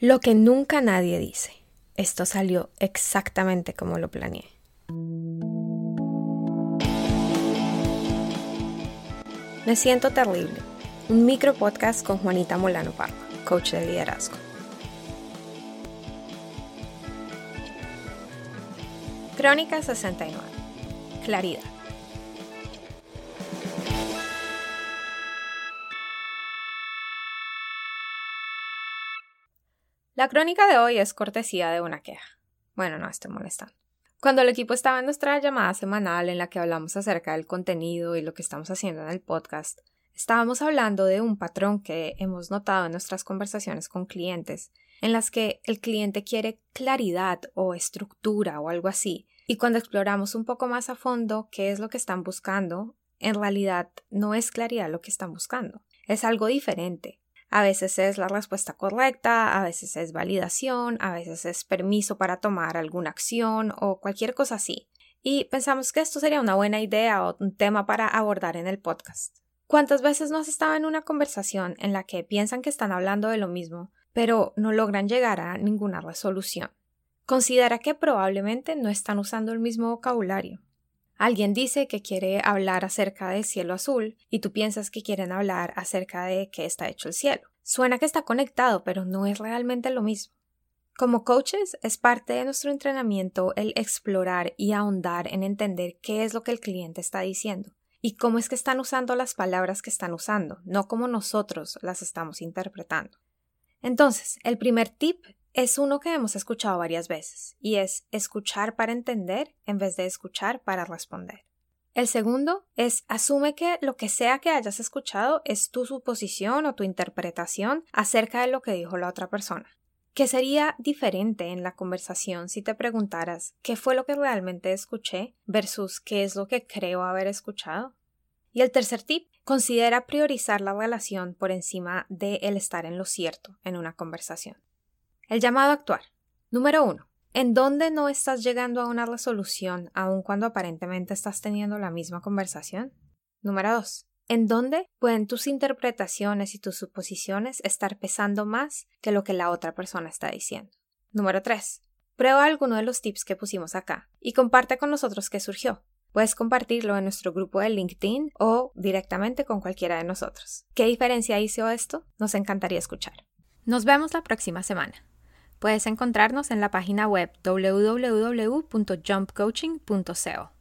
Lo que nunca nadie dice. Esto salió exactamente como lo planeé. Me siento terrible. Un micro podcast con Juanita Molano Parra, coach de liderazgo. Crónica 69. Claridad. La crónica de hoy es cortesía de una queja. Bueno, no estoy molestando. Cuando el equipo estaba en nuestra llamada semanal en la que hablamos acerca del contenido y lo que estamos haciendo en el podcast, estábamos hablando de un patrón que hemos notado en nuestras conversaciones con clientes, en las que el cliente quiere claridad o estructura o algo así, y cuando exploramos un poco más a fondo qué es lo que están buscando, en realidad no es claridad lo que están buscando, es algo diferente. A veces es la respuesta correcta, a veces es validación, a veces es permiso para tomar alguna acción o cualquier cosa así. Y pensamos que esto sería una buena idea o un tema para abordar en el podcast. ¿Cuántas veces no has estado en una conversación en la que piensan que están hablando de lo mismo, pero no logran llegar a ninguna resolución? Considera que probablemente no están usando el mismo vocabulario. Alguien dice que quiere hablar acerca del cielo azul y tú piensas que quieren hablar acerca de qué está hecho el cielo. Suena que está conectado, pero no es realmente lo mismo. Como coaches, es parte de nuestro entrenamiento el explorar y ahondar en entender qué es lo que el cliente está diciendo y cómo es que están usando las palabras que están usando, no como nosotros las estamos interpretando. Entonces, el primer tip es uno que hemos escuchado varias veces, y es escuchar para entender en vez de escuchar para responder. El segundo es asume que lo que sea que hayas escuchado es tu suposición o tu interpretación acerca de lo que dijo la otra persona. ¿Qué sería diferente en la conversación si te preguntaras qué fue lo que realmente escuché versus qué es lo que creo haber escuchado? Y el tercer tip, considera priorizar la relación por encima de el estar en lo cierto en una conversación. El llamado a actuar. Número 1. ¿En dónde no estás llegando a una resolución aun cuando aparentemente estás teniendo la misma conversación? Número 2. ¿En dónde pueden tus interpretaciones y tus suposiciones estar pesando más que lo que la otra persona está diciendo? Número 3. Prueba alguno de los tips que pusimos acá y comparte con nosotros qué surgió. Puedes compartirlo en nuestro grupo de LinkedIn o directamente con cualquiera de nosotros. ¿Qué diferencia hizo esto? Nos encantaría escuchar. Nos vemos la próxima semana. Puedes encontrarnos en la página web www.jumpcoaching.co.